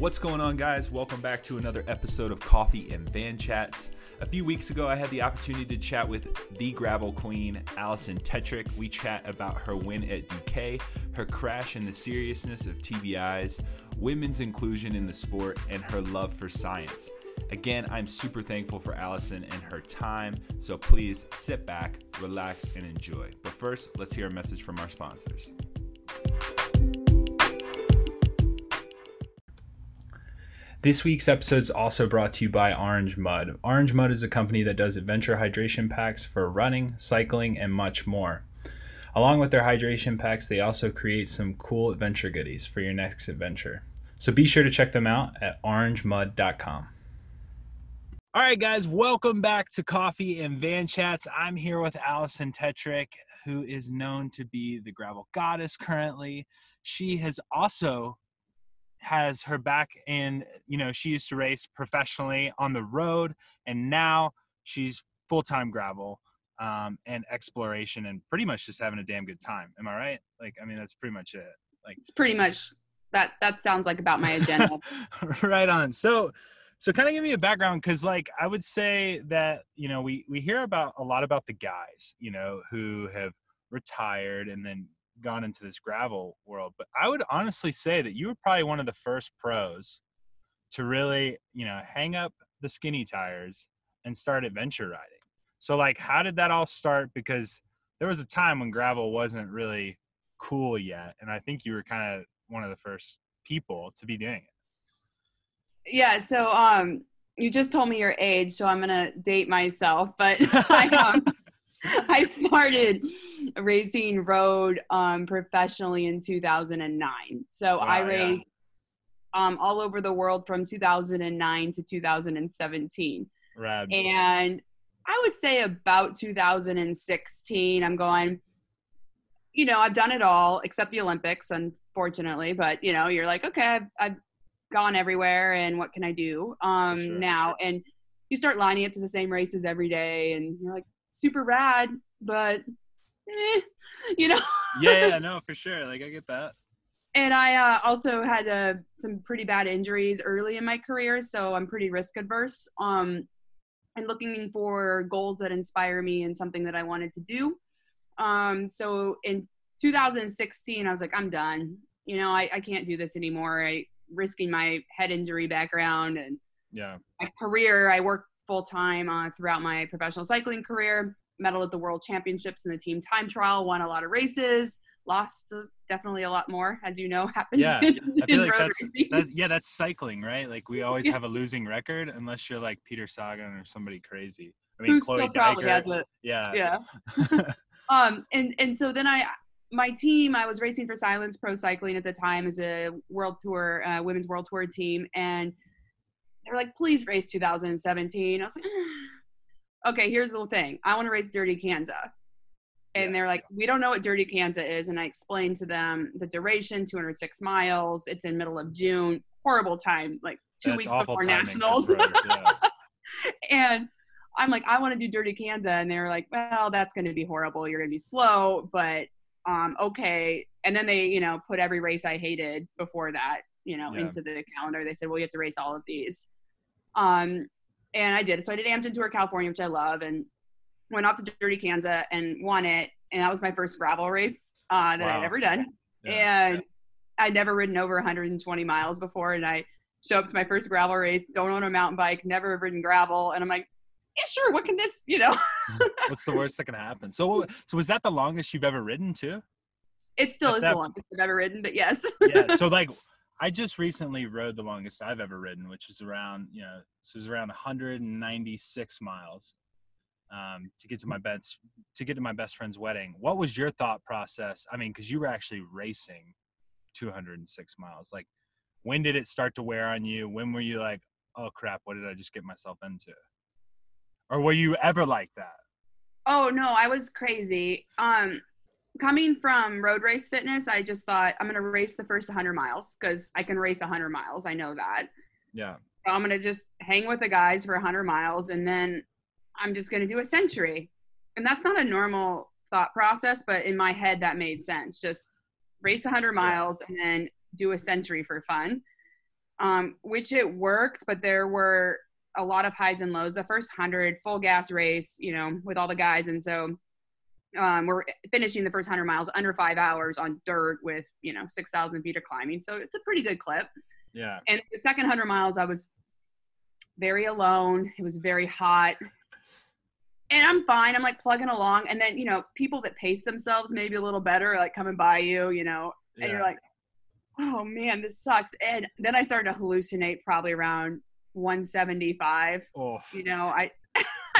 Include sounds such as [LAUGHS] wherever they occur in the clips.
What's going on, guys? Welcome back to another episode of Coffee and Van Chats. A few weeks ago, I had the opportunity to chat with the gravel queen, Alison Tetrick. We chat about her win at DK, her crash and the seriousness of TBIs, women's inclusion in the sport, and her love for science. Again, I'm super thankful for Alison and her time, so please sit back, relax, and enjoy. But first, let's hear a message from our sponsors. This week's episode is also brought to you by Orange Mud. Orange Mud is a company that does adventure hydration packs for running, cycling, and much more. Along with their hydration packs, they also create some cool adventure goodies for your next adventure. So be sure to check them out at orangemud.com. All right, guys, welcome back to Coffee and Van Chats. I'm here with Alison Tetrick, who is known to be the gravel goddess currently. She has also has her back in, you know, she used to race professionally on the road, and now she's full time gravel um, and exploration and pretty much just having a damn good time. Am I right? Like, I mean, that's pretty much it. Like, it's pretty much that. That sounds like about my agenda. [LAUGHS] right on. So, so kind of give me a background because, like, I would say that you know we we hear about a lot about the guys, you know, who have retired and then gone into this gravel world. But I would honestly say that you were probably one of the first pros to really, you know, hang up the skinny tires and start adventure riding. So like how did that all start? Because there was a time when gravel wasn't really cool yet. And I think you were kind of one of the first people to be doing it. Yeah, so um you just told me your age, so I'm gonna date myself, but [LAUGHS] I um [LAUGHS] I started racing road um, professionally in 2009. So wow, I raced yeah. um, all over the world from 2009 to 2017. Rad. And I would say about 2016, I'm going, you know, I've done it all except the Olympics, unfortunately. But, you know, you're like, okay, I've, I've gone everywhere and what can I do um, sure, now? Sure. And you start lining up to the same races every day and you're like, super rad, but eh, you know. yeah, yeah, [LAUGHS] no, for sure. Like I get that. And I uh, also had uh, some pretty bad injuries early in my career, so I'm pretty risk adverse. Um, and looking for goals that inspire me and something that I wanted to do. Um, so in 2016, I was like, I'm done. You know, I, I can't do this anymore. I risking my head injury background and yeah, my career. I worked full time uh, throughout my professional cycling career. Medal at the World Championships in the team time trial, won a lot of races, lost definitely a lot more, as you know, [LAUGHS] happens. Yeah, in, I feel like that's that, yeah, that's cycling, right? Like we always have a losing record unless you're like Peter Sagan or somebody crazy. I mean, Who Chloe still probably has it. Yeah, yeah. [LAUGHS] um, and and so then I my team, I was racing for Cylance Pro Cycling at the time as a world tour, uh, women's world tour team, and they're like, please race 2017. I was like, [SIGHS] okay, here's the thing. I want to race Dirty Kanza. And yeah. they're like, we don't know what Dirty Kanza is. And I explained to them the duration, 206 miles. It's in middle of June. Horrible time, like two That's weeks before nationals. yeah. [LAUGHS] and I'm like, I want to do Dirty Kanza. And they were like, well, that's going to be horrible. You're going to be slow, but um, okay. And then they, you know, put every race I hated before that you know, yeah. into the calendar. They said, well, you have to race all of these. Um, and I did. So I did Amgen Tour California, which I love, and went off to Dirty Kanza and won it. And that was my first gravel race uh, that wow. I'd ever done. Yeah. And. I'd never ridden over 120 miles before. And I show up to my first gravel race, don't own a mountain bike, never ridden gravel. And I'm like, yeah, sure. What can this, you know? [LAUGHS] What's the worst that can happen? So, so was that the longest you've ever ridden too? It still At is that... the longest I've ever ridden, but yes. yeah. So like, [LAUGHS] I just recently rode the longest I've ever ridden, which is around, you know, this was around 196 miles um, to get to my best to get to my best friend's wedding. What was your thought process? I mean, because you were actually racing 206 miles. Like, when did it start to wear on you? When were you like, oh crap, what did I just get myself into? Or were you ever like that? Oh no, I was crazy. Um, coming from road race fitness, I just thought I'm going to race the first 100 miles because I can race 100 miles. I know that. Yeah. So I'm going to just hang with the guys for 100 miles and then I'm just going to do a century. And that's not a normal thought process, but in my head, that made sense. Just race 100 miles yeah. and then do a century for fun. um, which it worked, but there were a lot of highs and lows. The first hundred full gas race, you know, with all the guys, and so um, we're finishing the first hundred miles under five hours on dirt with you know six thousand feet of climbing, so it's a pretty good clip. Yeah. And the second hundred miles, I was very alone. It was very hot. And I'm fine. I'm like plugging along. And then, you know, people that pace themselves maybe a little better, like coming by you, you know, and Yeah. you're like, oh man, this sucks. And then I started to hallucinate probably around 175. Oh, You know, I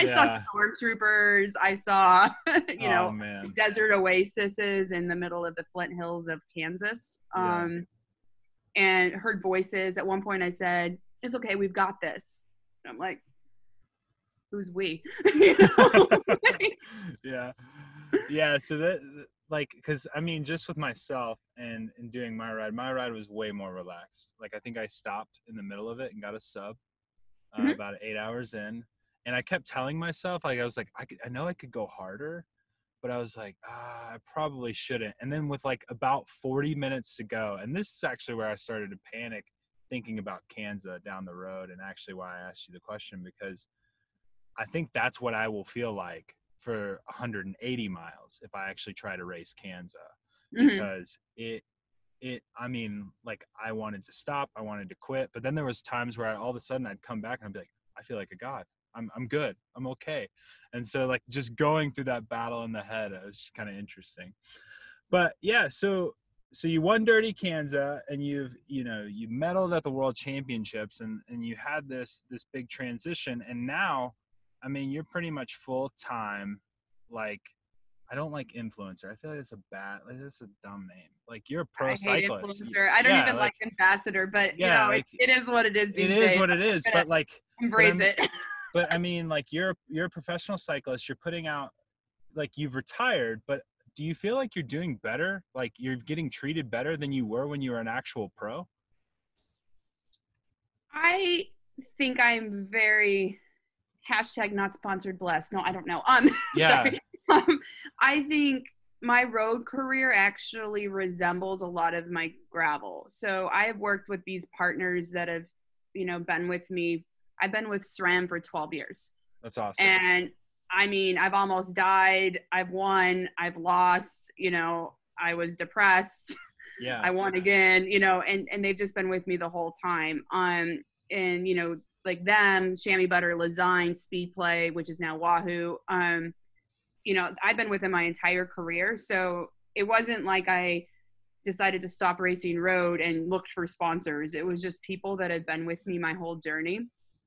I Yeah. saw stormtroopers. I saw, [LAUGHS] you oh, know, man. desert oases in the middle of the Flint Hills of Kansas. Yeah. Um, and heard voices. At one point, I said, "It's okay, we've got this." And I'm like, "Who's we?" [LAUGHS] [LAUGHS] Yeah yeah so that like because i mean just with myself and and doing my ride my ride was way more relaxed like i think i stopped in the middle of it and got a sub uh, Mhm. about eight hours in and i kept telling myself like i was like i, could, I know i could go harder but i was like ah, i probably shouldn't and then with like about 40 minutes to go and this is actually where i started to panic thinking about Kanza down the road and actually why i asked you the question because I think that's what I will feel like for 180 miles if I actually try to race Kanza Mhm. because it it I mean like I wanted to stop, I wanted to quit, but then there was times where I, all of a sudden I'd come back and I'd be like I feel like a god. I'm I'm good. I'm okay. And so like just going through that battle in the head it was just kind of interesting. But yeah, so so you won Dirty Kanza and you've you know you medaled at the World Championships and and you had this this big transition and now I mean you're pretty much full time like I don't like influencer. I feel like it's a bad like this is a dumb name. Like you're a pro I hate cyclist. influencer. I don't Yeah, even like, ambassador, but you Yeah, know, like, it, it is what it is. These it is days. what it is, but like Embrace it. But I mean, like you're you're a professional cyclist. You're putting out, like you've retired, but do you feel like you're doing better? Like you're getting treated better than you were when you were an actual pro? I think I'm very hashtag not sponsored blessed. No, I don't know. Um, [LAUGHS] Yeah. sorry. Um, I think my road career actually resembles a lot of my gravel. So I have worked with these partners that have, you know, been with me. I've been with SRAM for 12 years. That's awesome. And I mean, I've almost died. I've won. I've lost. You know, I was depressed. yeah. [LAUGHS] I won again, you know, and and they've just been with me the whole time. Um, and you know, like them, Chamois Butt'r, Lazine, Speedplay, which is now Wahoo. Um, you know, I've been with them my entire career, so it wasn't like I decided to stop racing road and looked for sponsors. It was just people that had been with me my whole journey.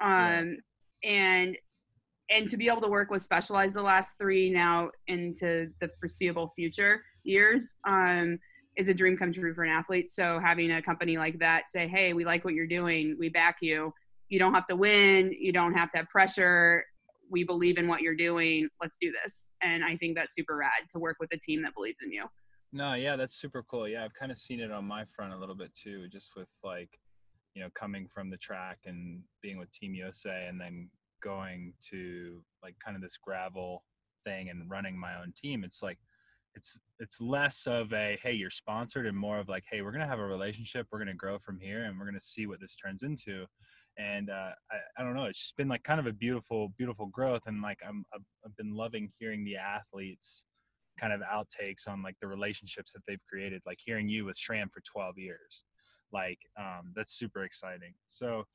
Um, and and to be able to work with Specialized the last three now into the foreseeable future years. Um, is a dream come true for an athlete. So having a company like that say, "Hey, we like what you're doing. We back you. You don't have to win. You don't have to have pressure. We believe in what you're doing. Let's do this." And I think that's super rad to work with a team that believes in you. No, yeah, that's super cool. Yeah, I've kind of seen it on my front a little bit too, just with like, you know, coming from the track and being with Team USA and then going to like kind of this gravel thing and running my own team. It's like it's it's less of a hey, you're sponsored and more of like, hey, we're gonna have a relationship, we're gonna grow from here and we're gonna see what this turns into. And uh, I, I don't know, it's just been like kind of a beautiful, beautiful growth. And like I'm I've, I've been loving hearing the athletes kind of outtakes on like the relationships that they've created like hearing you with SRAM for 12 years like um that's super exciting so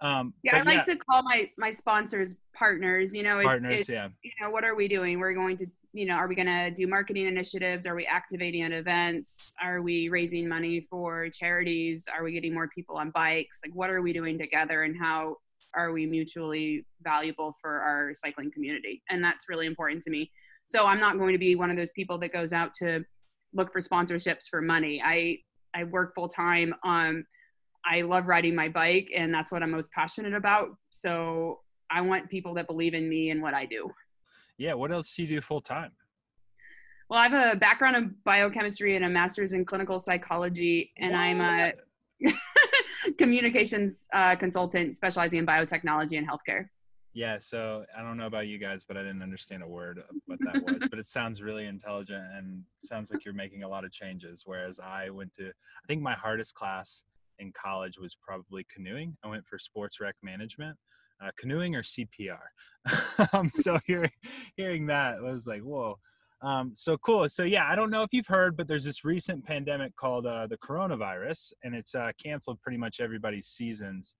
um Yeah, I like to call my my sponsors partners. You know, it's, partners it's yeah you know what are we doing? We're going to you know are we going to do marketing initiatives? Are we activating at events? Are we raising money for charities? Are we getting more people on bikes? Like what are we doing together and how are we mutually valuable for our cycling community? And that's really important to me. So I'm not going to be one of those people that goes out to look for sponsorships for money. I I work full time. Um, I love riding my bike, and that's what I'm most passionate about. So I want people that believe in me and what I do. yeah what else do you do full time Well, I have a background in biochemistry and a master's in clinical psychology, and I'm a [LAUGHS] communications uh, consultant specializing in biotechnology and healthcare. Yeah so i don't know about you guys but i didn't understand a word of what that was but [LAUGHS] it sounds really intelligent and sounds like you're making a lot of changes whereas i went to i think my hardest class in college was probably canoeing. I went for sports rec management, uh, canoeing or CPR. [LAUGHS] um, so [LAUGHS] hearing hearing that I was like, whoa. Um, so cool. So yeah, I don't know if you've heard, but there's this recent pandemic called uh, the coronavirus, and it's uh, canceled pretty much everybody's seasons.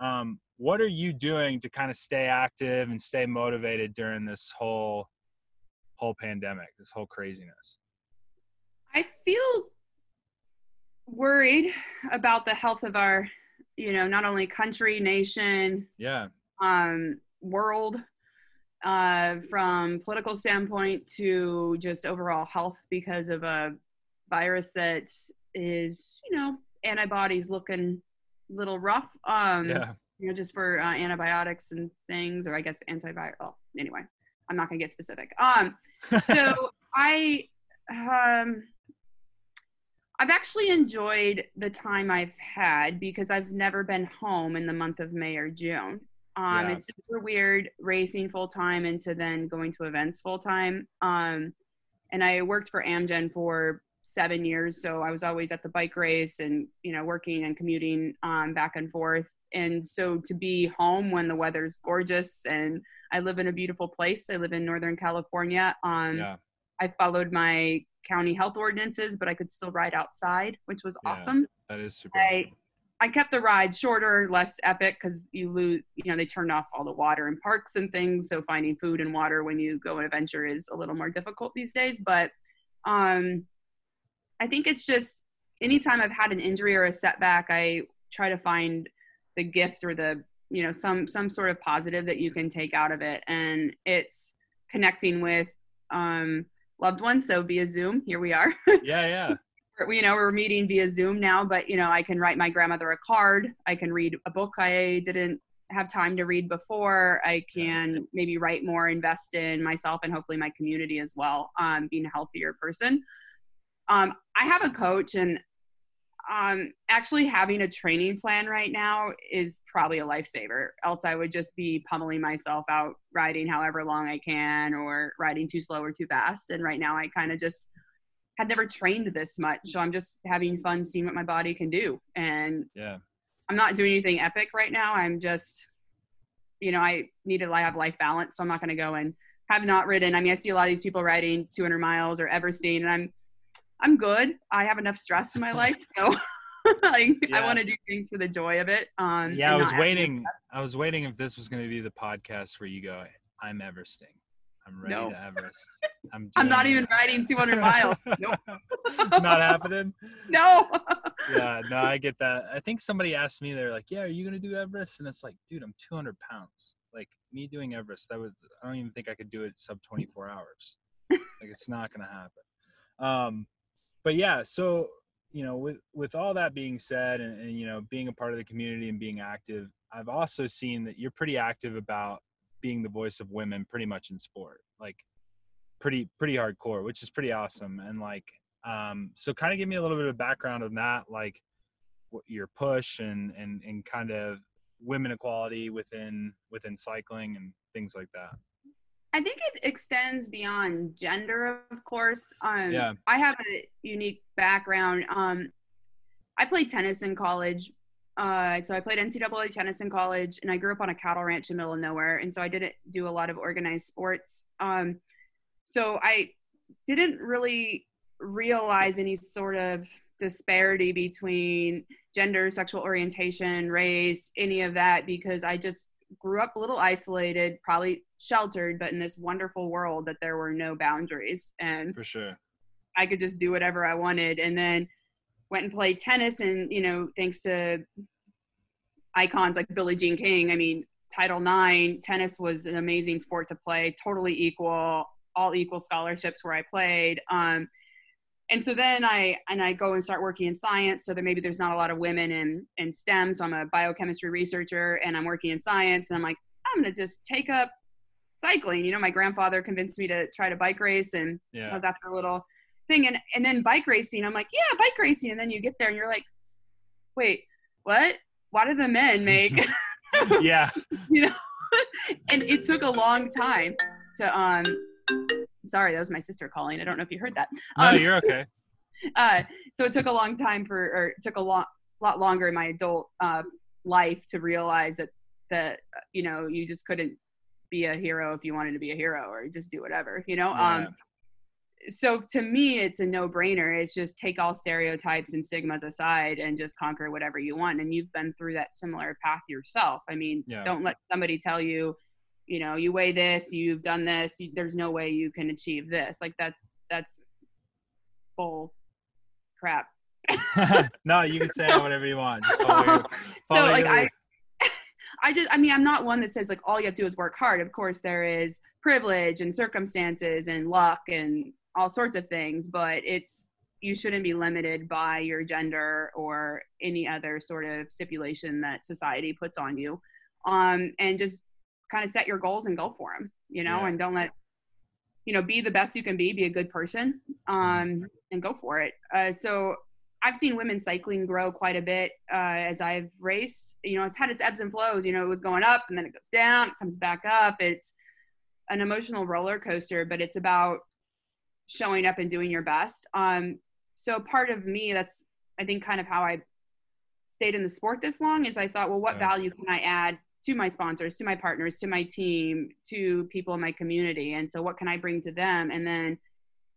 Um, what are you doing to kind of stay active and stay motivated during this whole whole pandemic, this whole craziness? I feel worried about the health of our, you know, not only country, nation, yeah, um, world, uh, from political standpoint to just overall health because of a virus that is, you know, antibodies looking little rough. Um, yeah. You know, just for uh, antibiotics and things, or I guess antiviral. Anyway, I'm not gonna get specific. Um, so [LAUGHS] I, um, I've actually enjoyed the time I've had because I've never been home in the month of May or June. Um. It's super weird racing full time into then going to events full time. Um, and I worked for Amgen for seven years, so I was always at the bike race and you know working and commuting um, back and forth. And so to be home when the weather's gorgeous and I live in a beautiful place. I live in Northern California. Um, yeah. I followed my county health ordinances, but I could still ride outside, which was Yeah. awesome. That is super. I awesome. I kept the ride shorter, less epic because you lose, you know, they turned off all the water in parks and things. So finding food and water when you go on adventure is a little more difficult these days. But um, I think it's just anytime I've had an injury or a setback, I try to find the gift or the, you know, some some sort of positive that you can take out of it. And it's connecting with um, loved ones. So via Zoom, here we are. [LAUGHS] Yeah, yeah. you know we're meeting via zoom now but you know i can write my grandmother a card i can read a book i didn't have time to read before i can maybe write more invest in myself and hopefully my community as well um, being a healthier person um, i have a coach and um, actually having a training plan right now is probably a lifesaver else i would just be pummeling myself out riding however long i can or riding too slow or too fast and right now i kind of just had never trained this much. So I'm just having fun seeing what my body can do. And Yeah. I'm not doing anything epic right now. I'm just, you know, I need to have life balance. So I'm not going to go and have not ridden. I mean, I see a lot of these people riding 200 miles or Everesting, and I'm, I'm good. I have enough stress in my [LAUGHS] life. So [LAUGHS] like, Yeah. I want to do things for the joy of it. Um, Yeah, I was not have the waiting. I was waiting if this was going to be the podcast where you go, I'm Everesting. I'm ready No. to Everest. [LAUGHS] I'm, I'm not doing even riding 200 miles. Nope. It's not happening. No. Yeah, no, I get that. I think somebody asked me, they're like, "Yeah, are you gonna do Everest?" And it's like, dude, I'm 200 pounds. Like me doing Everest, that would I don't even think I could do it sub 24 hours. like it's not gonna happen. Um, but yeah, so you know, with with all that being said, and, and you know, being a part of the community and being active, I've also seen that you're pretty active about being the voice of women, pretty much in sport, like pretty pretty hardcore, which is pretty awesome. And like, um, so kind of give me a little bit of background on that, like what your push and and and kind of women equality within within cycling and things like that. I think it extends beyond gender, of course. Um, Yeah. I have a unique background. Um, I played tennis in college. Uh, so I played NCAA tennis in college, and I grew up on a cattle ranch in the middle of nowhere, and so I didn't do a lot of organized sports. Um, so I didn't really realize any sort of disparity between gender, sexual orientation, race, any of that, because I just grew up a little isolated, probably sheltered, but in this wonderful world that there were no boundaries. And For sure. I could just do whatever I wanted. And then went and played tennis, and you know, thanks to icons like Billie Jean King, I mean, Title IX, tennis was an amazing sport to play, totally equal, all equal scholarships where I played. Um, and so then I and I go and start working in science. So that maybe there's not a lot of women in in STEM. So I'm a biochemistry researcher, and I'm working in science. And I'm like, I'm gonna just take up cycling. You know, my grandfather convinced me to try to bike race, and I was after a little thing and and then bike racing i'm like yeah bike racing and then you get there and you're like wait what why do the men make [LAUGHS] [LAUGHS] yeah. you know [LAUGHS] and it took a long time to um sorry that was my sister calling i don't know if you heard that No, um, you're okay. [LAUGHS] uh, so it took a long time for or it took a a lot longer in my adult uh, life to realize that that you know you just couldn't be a hero if you wanted to be a hero or just do whatever you know Yeah. um so to me it's a no-brainer it's just take all stereotypes and stigmas aside and just conquer whatever you want and you've been through that similar path yourself i mean Yeah. don't let somebody tell you you know you weigh this you've done this you, there's no way you can achieve this like that's that's bull crap [LAUGHS] [LAUGHS] no, you can say [LAUGHS] whatever you want. Just follow so like I. I just I mean I'm not one that says like all you have to do is work hard. Of course there is privilege and circumstances and luck and all sorts of things, but it's you shouldn't be limited by your gender or any other sort of stipulation that society puts on you. Um and just kind of set your goals and go for them, you know, Yeah. and don't let you know be the best you can be, be a good person um and go for it. Uh so I've seen women cycling grow quite a bit uh, as I've raced. You know, it's had its ebbs and flows. You know, it was going up and then it goes down, it comes back up. It's an emotional roller coaster, but it's about showing up and doing your best. Um, so part of me, that's I think kind of how I stayed in the sport this long is I thought, well, what Yeah. value can I add to my sponsors, to my partners, to my team, to people in my community, and so what can I bring to them, and then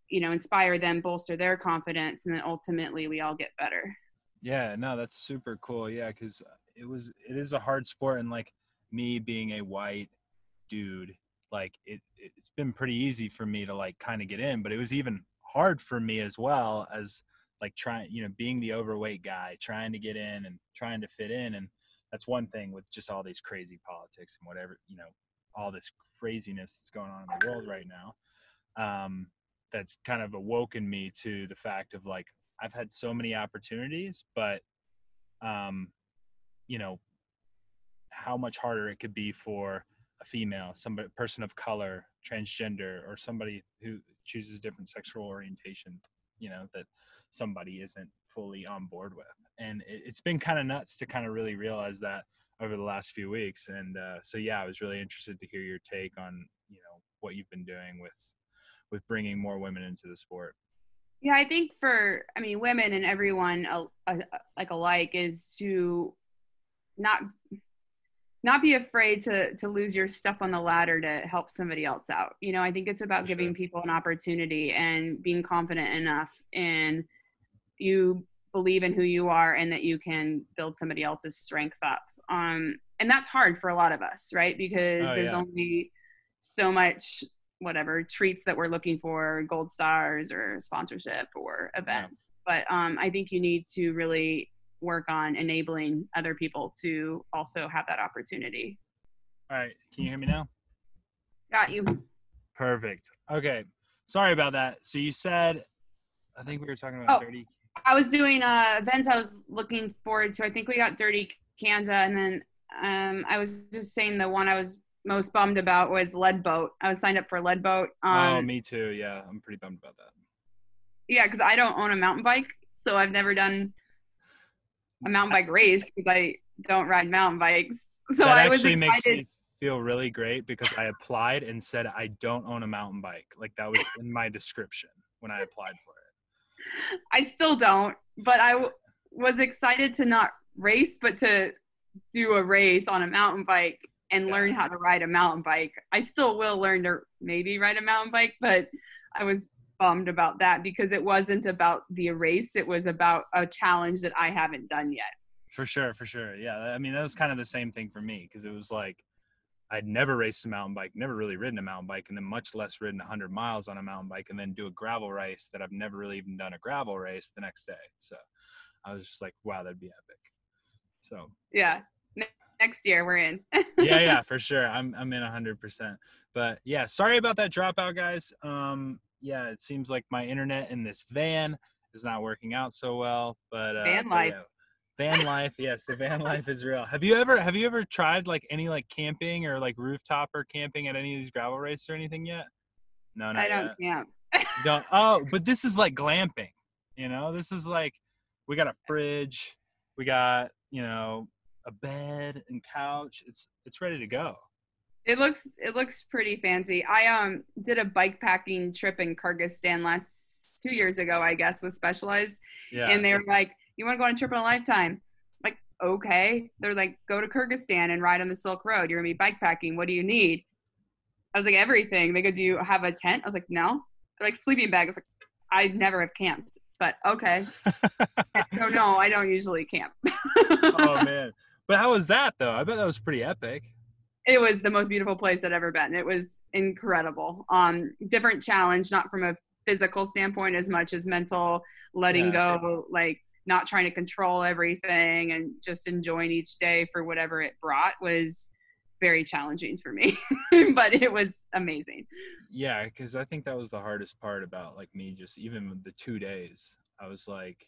you know inspire them bolster their confidence and then ultimately we all get better. Yeah, no, that's super cool. Yeah, because it was it is a hard sport, and like me being a white dude, like it it's been pretty easy for me to like kind of get in, but it was even hard for me as well as like trying, you know, being the overweight guy, trying to get in and trying to fit in, and that's one thing with just all these crazy politics and whatever, you know, all this craziness that's going on in the world right now. Um, that's kind of awoken me to the fact of like I've had so many opportunities, but um, you know, how much harder it could be for a female, somebody person of color, transgender, or somebody who chooses a different sexual orientation, you know, that somebody isn't fully on board with. And it, it's been kind of nuts to kind of really realize that over the last few weeks. And uh, so, yeah, I was really interested to hear your take on, you know, what you've been doing with with bringing more women into the sport. yeah i think for i mean women and everyone uh, uh, like alike is to not not be afraid to to lose your stuff on the ladder to help somebody else out you know i think it's about For giving sure. people an opportunity and being confident enough in you believe in who you are and that you can build somebody else's strength up um and that's hard for a lot of us right because Oh, there's yeah. only so much whatever treats that we're looking for gold stars or sponsorship or events but um i think you need to really work on enabling other people to also have that opportunity All right, can you hear me now? got you Perfect. Okay. Sorry about that. So you said, I think we were talking about Oh. 30. I was doing uh, events I was looking forward to. I think we got Dirty Kanza, and then um, I was just saying the one I was most bummed about was Leadville. I was signed up for Leadville. Um, oh, me too. Yeah, I'm pretty bummed about that. yeah, because I don't own a mountain bike, so I've never done a mountain bike race because I don't ride mountain bikes. [LAUGHS] So that I was actually makes me feel really great because I applied and said I don't own a mountain bike. Like that was in my description when I applied for it. I still don't, but I w- was excited to not race, but to do a race on a mountain bike and Yeah. learn how to ride a mountain bike. I still will learn to maybe ride a mountain bike, but I was bummed about that because it wasn't about the race. It was about a challenge that I haven't done yet. For sure, for sure. Yeah, I mean that was kind of the same thing for me because it was like I'd never raced a mountain bike, never really ridden a mountain bike, and then much less ridden 100 miles on a mountain bike, and then do a gravel race that I've never really even done a gravel race the next day. So I was just like, wow, that'd be epic. So Yeah. Ne- next year we're in. yeah, yeah, for [LAUGHS] sure. I'm I'm in 100%. But yeah, sorry about that dropout, guys. Um, yeah, it seems like my internet in this van is not working out so well. But uh, Van but life. yeah. Van life, yes, the van life is real. Have you ever have you ever tried like any like camping or like rooftop or camping at any of these gravel races or anything yet? No, not I don't yet. camp. Don't. Oh, but this is like glamping. You know, this is like we got a fridge, we got you know a bed and couch. It's it's ready to go. It looks it looks pretty fancy. I um did a bike packing trip in Kyrgyzstan last two years ago, I guess, with Specialized. Yeah. and they were like, "You want to go on a trip in a lifetime?" Like, okay. They're like, go to Kyrgyzstan and ride on the Silk Road. You're gonna be bikepacking. What do you need? I was like, everything. They go, do you have a tent? I was like, no. They're like sleeping bag. I was like, I never have camped, but okay. [LAUGHS] so no, I don't usually camp. [LAUGHS] oh man. But how was that though? I bet that was pretty epic. It was the most beautiful place I'd ever been. It was incredible. Um, different challenge, not from a physical standpoint as much as mental, letting yeah. go, like not trying to control everything and just enjoying each day for whatever it brought was very challenging for me, [LAUGHS] but it was amazing. Yeah, because I think that was the hardest part about like me, just even the two days. I was like,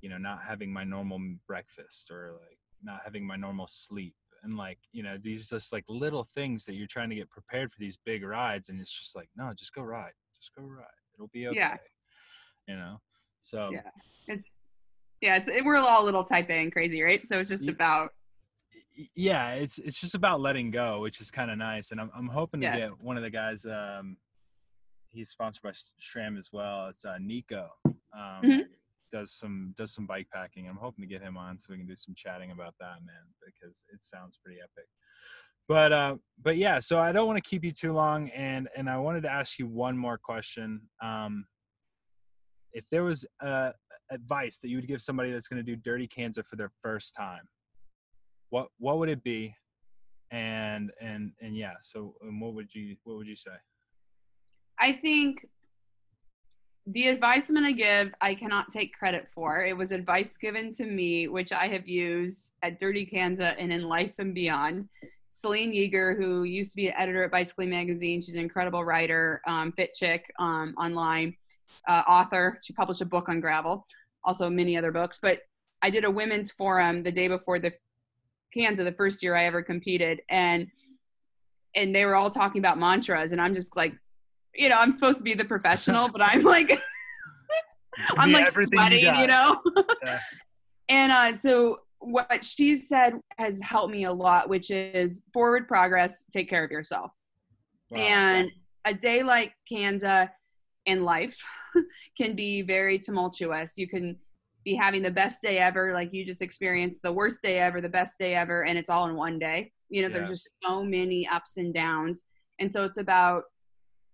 you know, not having my normal breakfast or like not having my normal sleep. And like, you know, these just like little things that you're trying to get prepared for these big rides. And it's just like, no, just go ride. Just go ride. It'll be okay. Yeah. You know? So, yeah, it's, yeah, it's, it, we're all a little type A and crazy, right? So it's just about yeah, it's it's just about letting go, which is kind of nice. And I'm I'm hoping to yeah. get one of the guys. Um, he's sponsored by SRAM as well. It's uh, Nico. Um, mm-hmm. Does some does some bike packing. I'm hoping to get him on so we can do some chatting about that, man, because it sounds pretty epic. But uh, but yeah, so I don't want to keep you too long, and and I wanted to ask you one more question. Um, if there was uh, advice that you would give somebody that's going to do Dirty Kanza for their first time, what what would it be? And and and yeah so and what would you what would you say? I think the advice i'm going to give i cannot take credit for. It was advice given to me which i have used at dirty kanza and in life and beyond. Selene Yeager who used to be an editor at bicycling magazine she's an incredible writer um, fit chick um, online uh, author she published a book on gravel also many other books but I did a women's forum the day before the Kanza the first year I ever competed, and and they were all talking about mantras, and I'm just like, you know, I'm supposed to be the professional, but I'm like, [LAUGHS] I'm like sweating, you, you know. yeah. [LAUGHS] And uh, so what she said has helped me a lot, which is forward progress, take care of yourself. Wow. And a day like Kanza in life [LAUGHS] can be very tumultuous. You can be having the best day ever, like you just experienced the worst day ever, the best day ever, and it's all in one day. You know, yeah. there's just so many ups and downs. And so it's about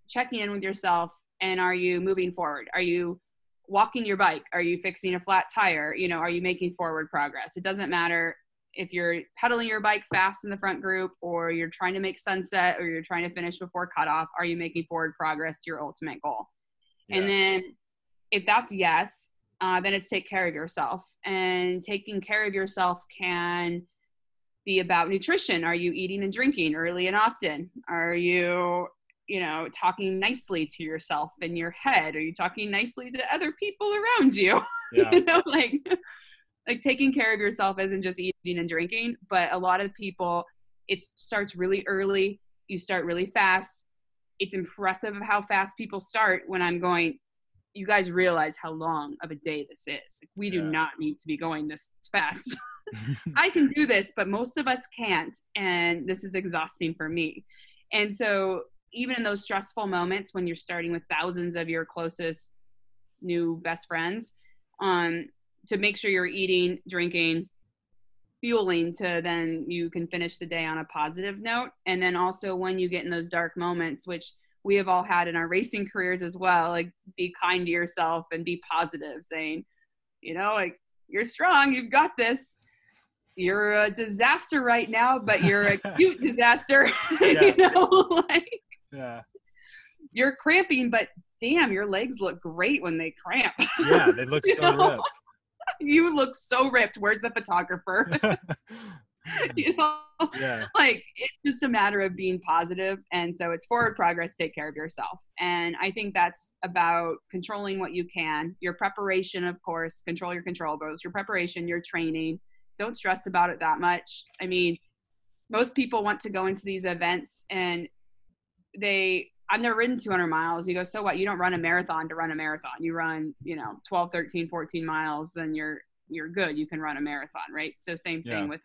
checking in with yourself and are you moving forward? Are you walking your bike? Are you fixing a flat tire? You know, are you making forward progress? It doesn't matter if you're pedaling your bike fast in the front group or you're trying to make sunset or you're trying to finish before cutoff. Are you making forward progress to your ultimate goal? Yeah. And then if that's yes, uh, then it's take care of yourself. And taking care of yourself can be about nutrition. Are you eating and drinking early and often? Are you, you know, talking nicely to yourself in your head? Are you talking nicely to other people around you? [LAUGHS] Yeah. you know, like like taking care of yourself isn't just eating and drinking, but a lot of people it starts really early. You start really fast. It's impressive how fast people start when I'm going, you guys realize how long of a day this is. We do not need to be going this fast. [LAUGHS] [LAUGHS] I can do this, but most of us can't. And this is exhausting for me. And so, even in those stressful moments when you're starting with thousands of your closest new best friends, um, to make sure you're eating, drinking, fueling to then you can finish the day on a positive note. And then also when you get in those dark moments, which we have all had in our racing careers as well like be kind to yourself and be positive saying you know like you're strong you've got this. You're a disaster right now but you're a [LAUGHS] cute disaster. [LAUGHS] You know like yeah. you're cramping but damn your legs look great when they cramp. Yeah they look [LAUGHS] so know? ripped [LAUGHS] you look so ripped. Where's the photographer? [LAUGHS] [LAUGHS] You know? Yeah. like it's just a matter of being positive and so it's forward progress take care of yourself. And i think that's about controlling what you can. Your preparation of course control your controllables your preparation your training. Don't stress about it that much. I mean most people want to go into these events and they I've never ridden 200 miles. You go, so what? You don't run a marathon to run a marathon. You run, you know, 12, 13, 14 miles, then you're you're good. You can run a marathon, right? So same thing yeah. with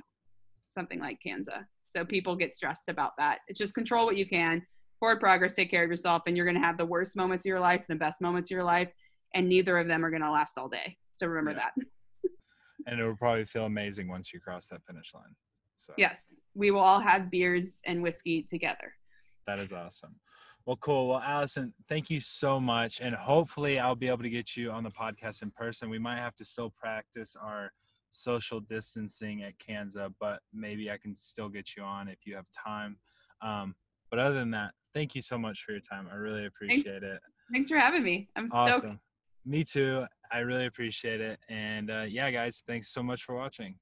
something like Kanza. So people get stressed about that. It's just control what you can, forward progress, take care of yourself, and you're going to have the worst moments of your life and the best moments of your life, and neither of them are going to last all day. So remember yeah. that. [LAUGHS] and it will probably feel amazing once you cross that finish line. So Yes, we will all have beers and whiskey together. that is awesome. Well, cool. Well, Alison, thank you so much, and hopefully, I'll be able to get you on the podcast in person. We might have to still practice our social distancing at Kanza, but maybe I can still get you on if you have time. Um, but other than that, thank you so much for your time. I really appreciate it. Thanks for having me. I'm stoked. Awesome. Me too. I really appreciate it. And uh, yeah, guys, thanks so much for watching.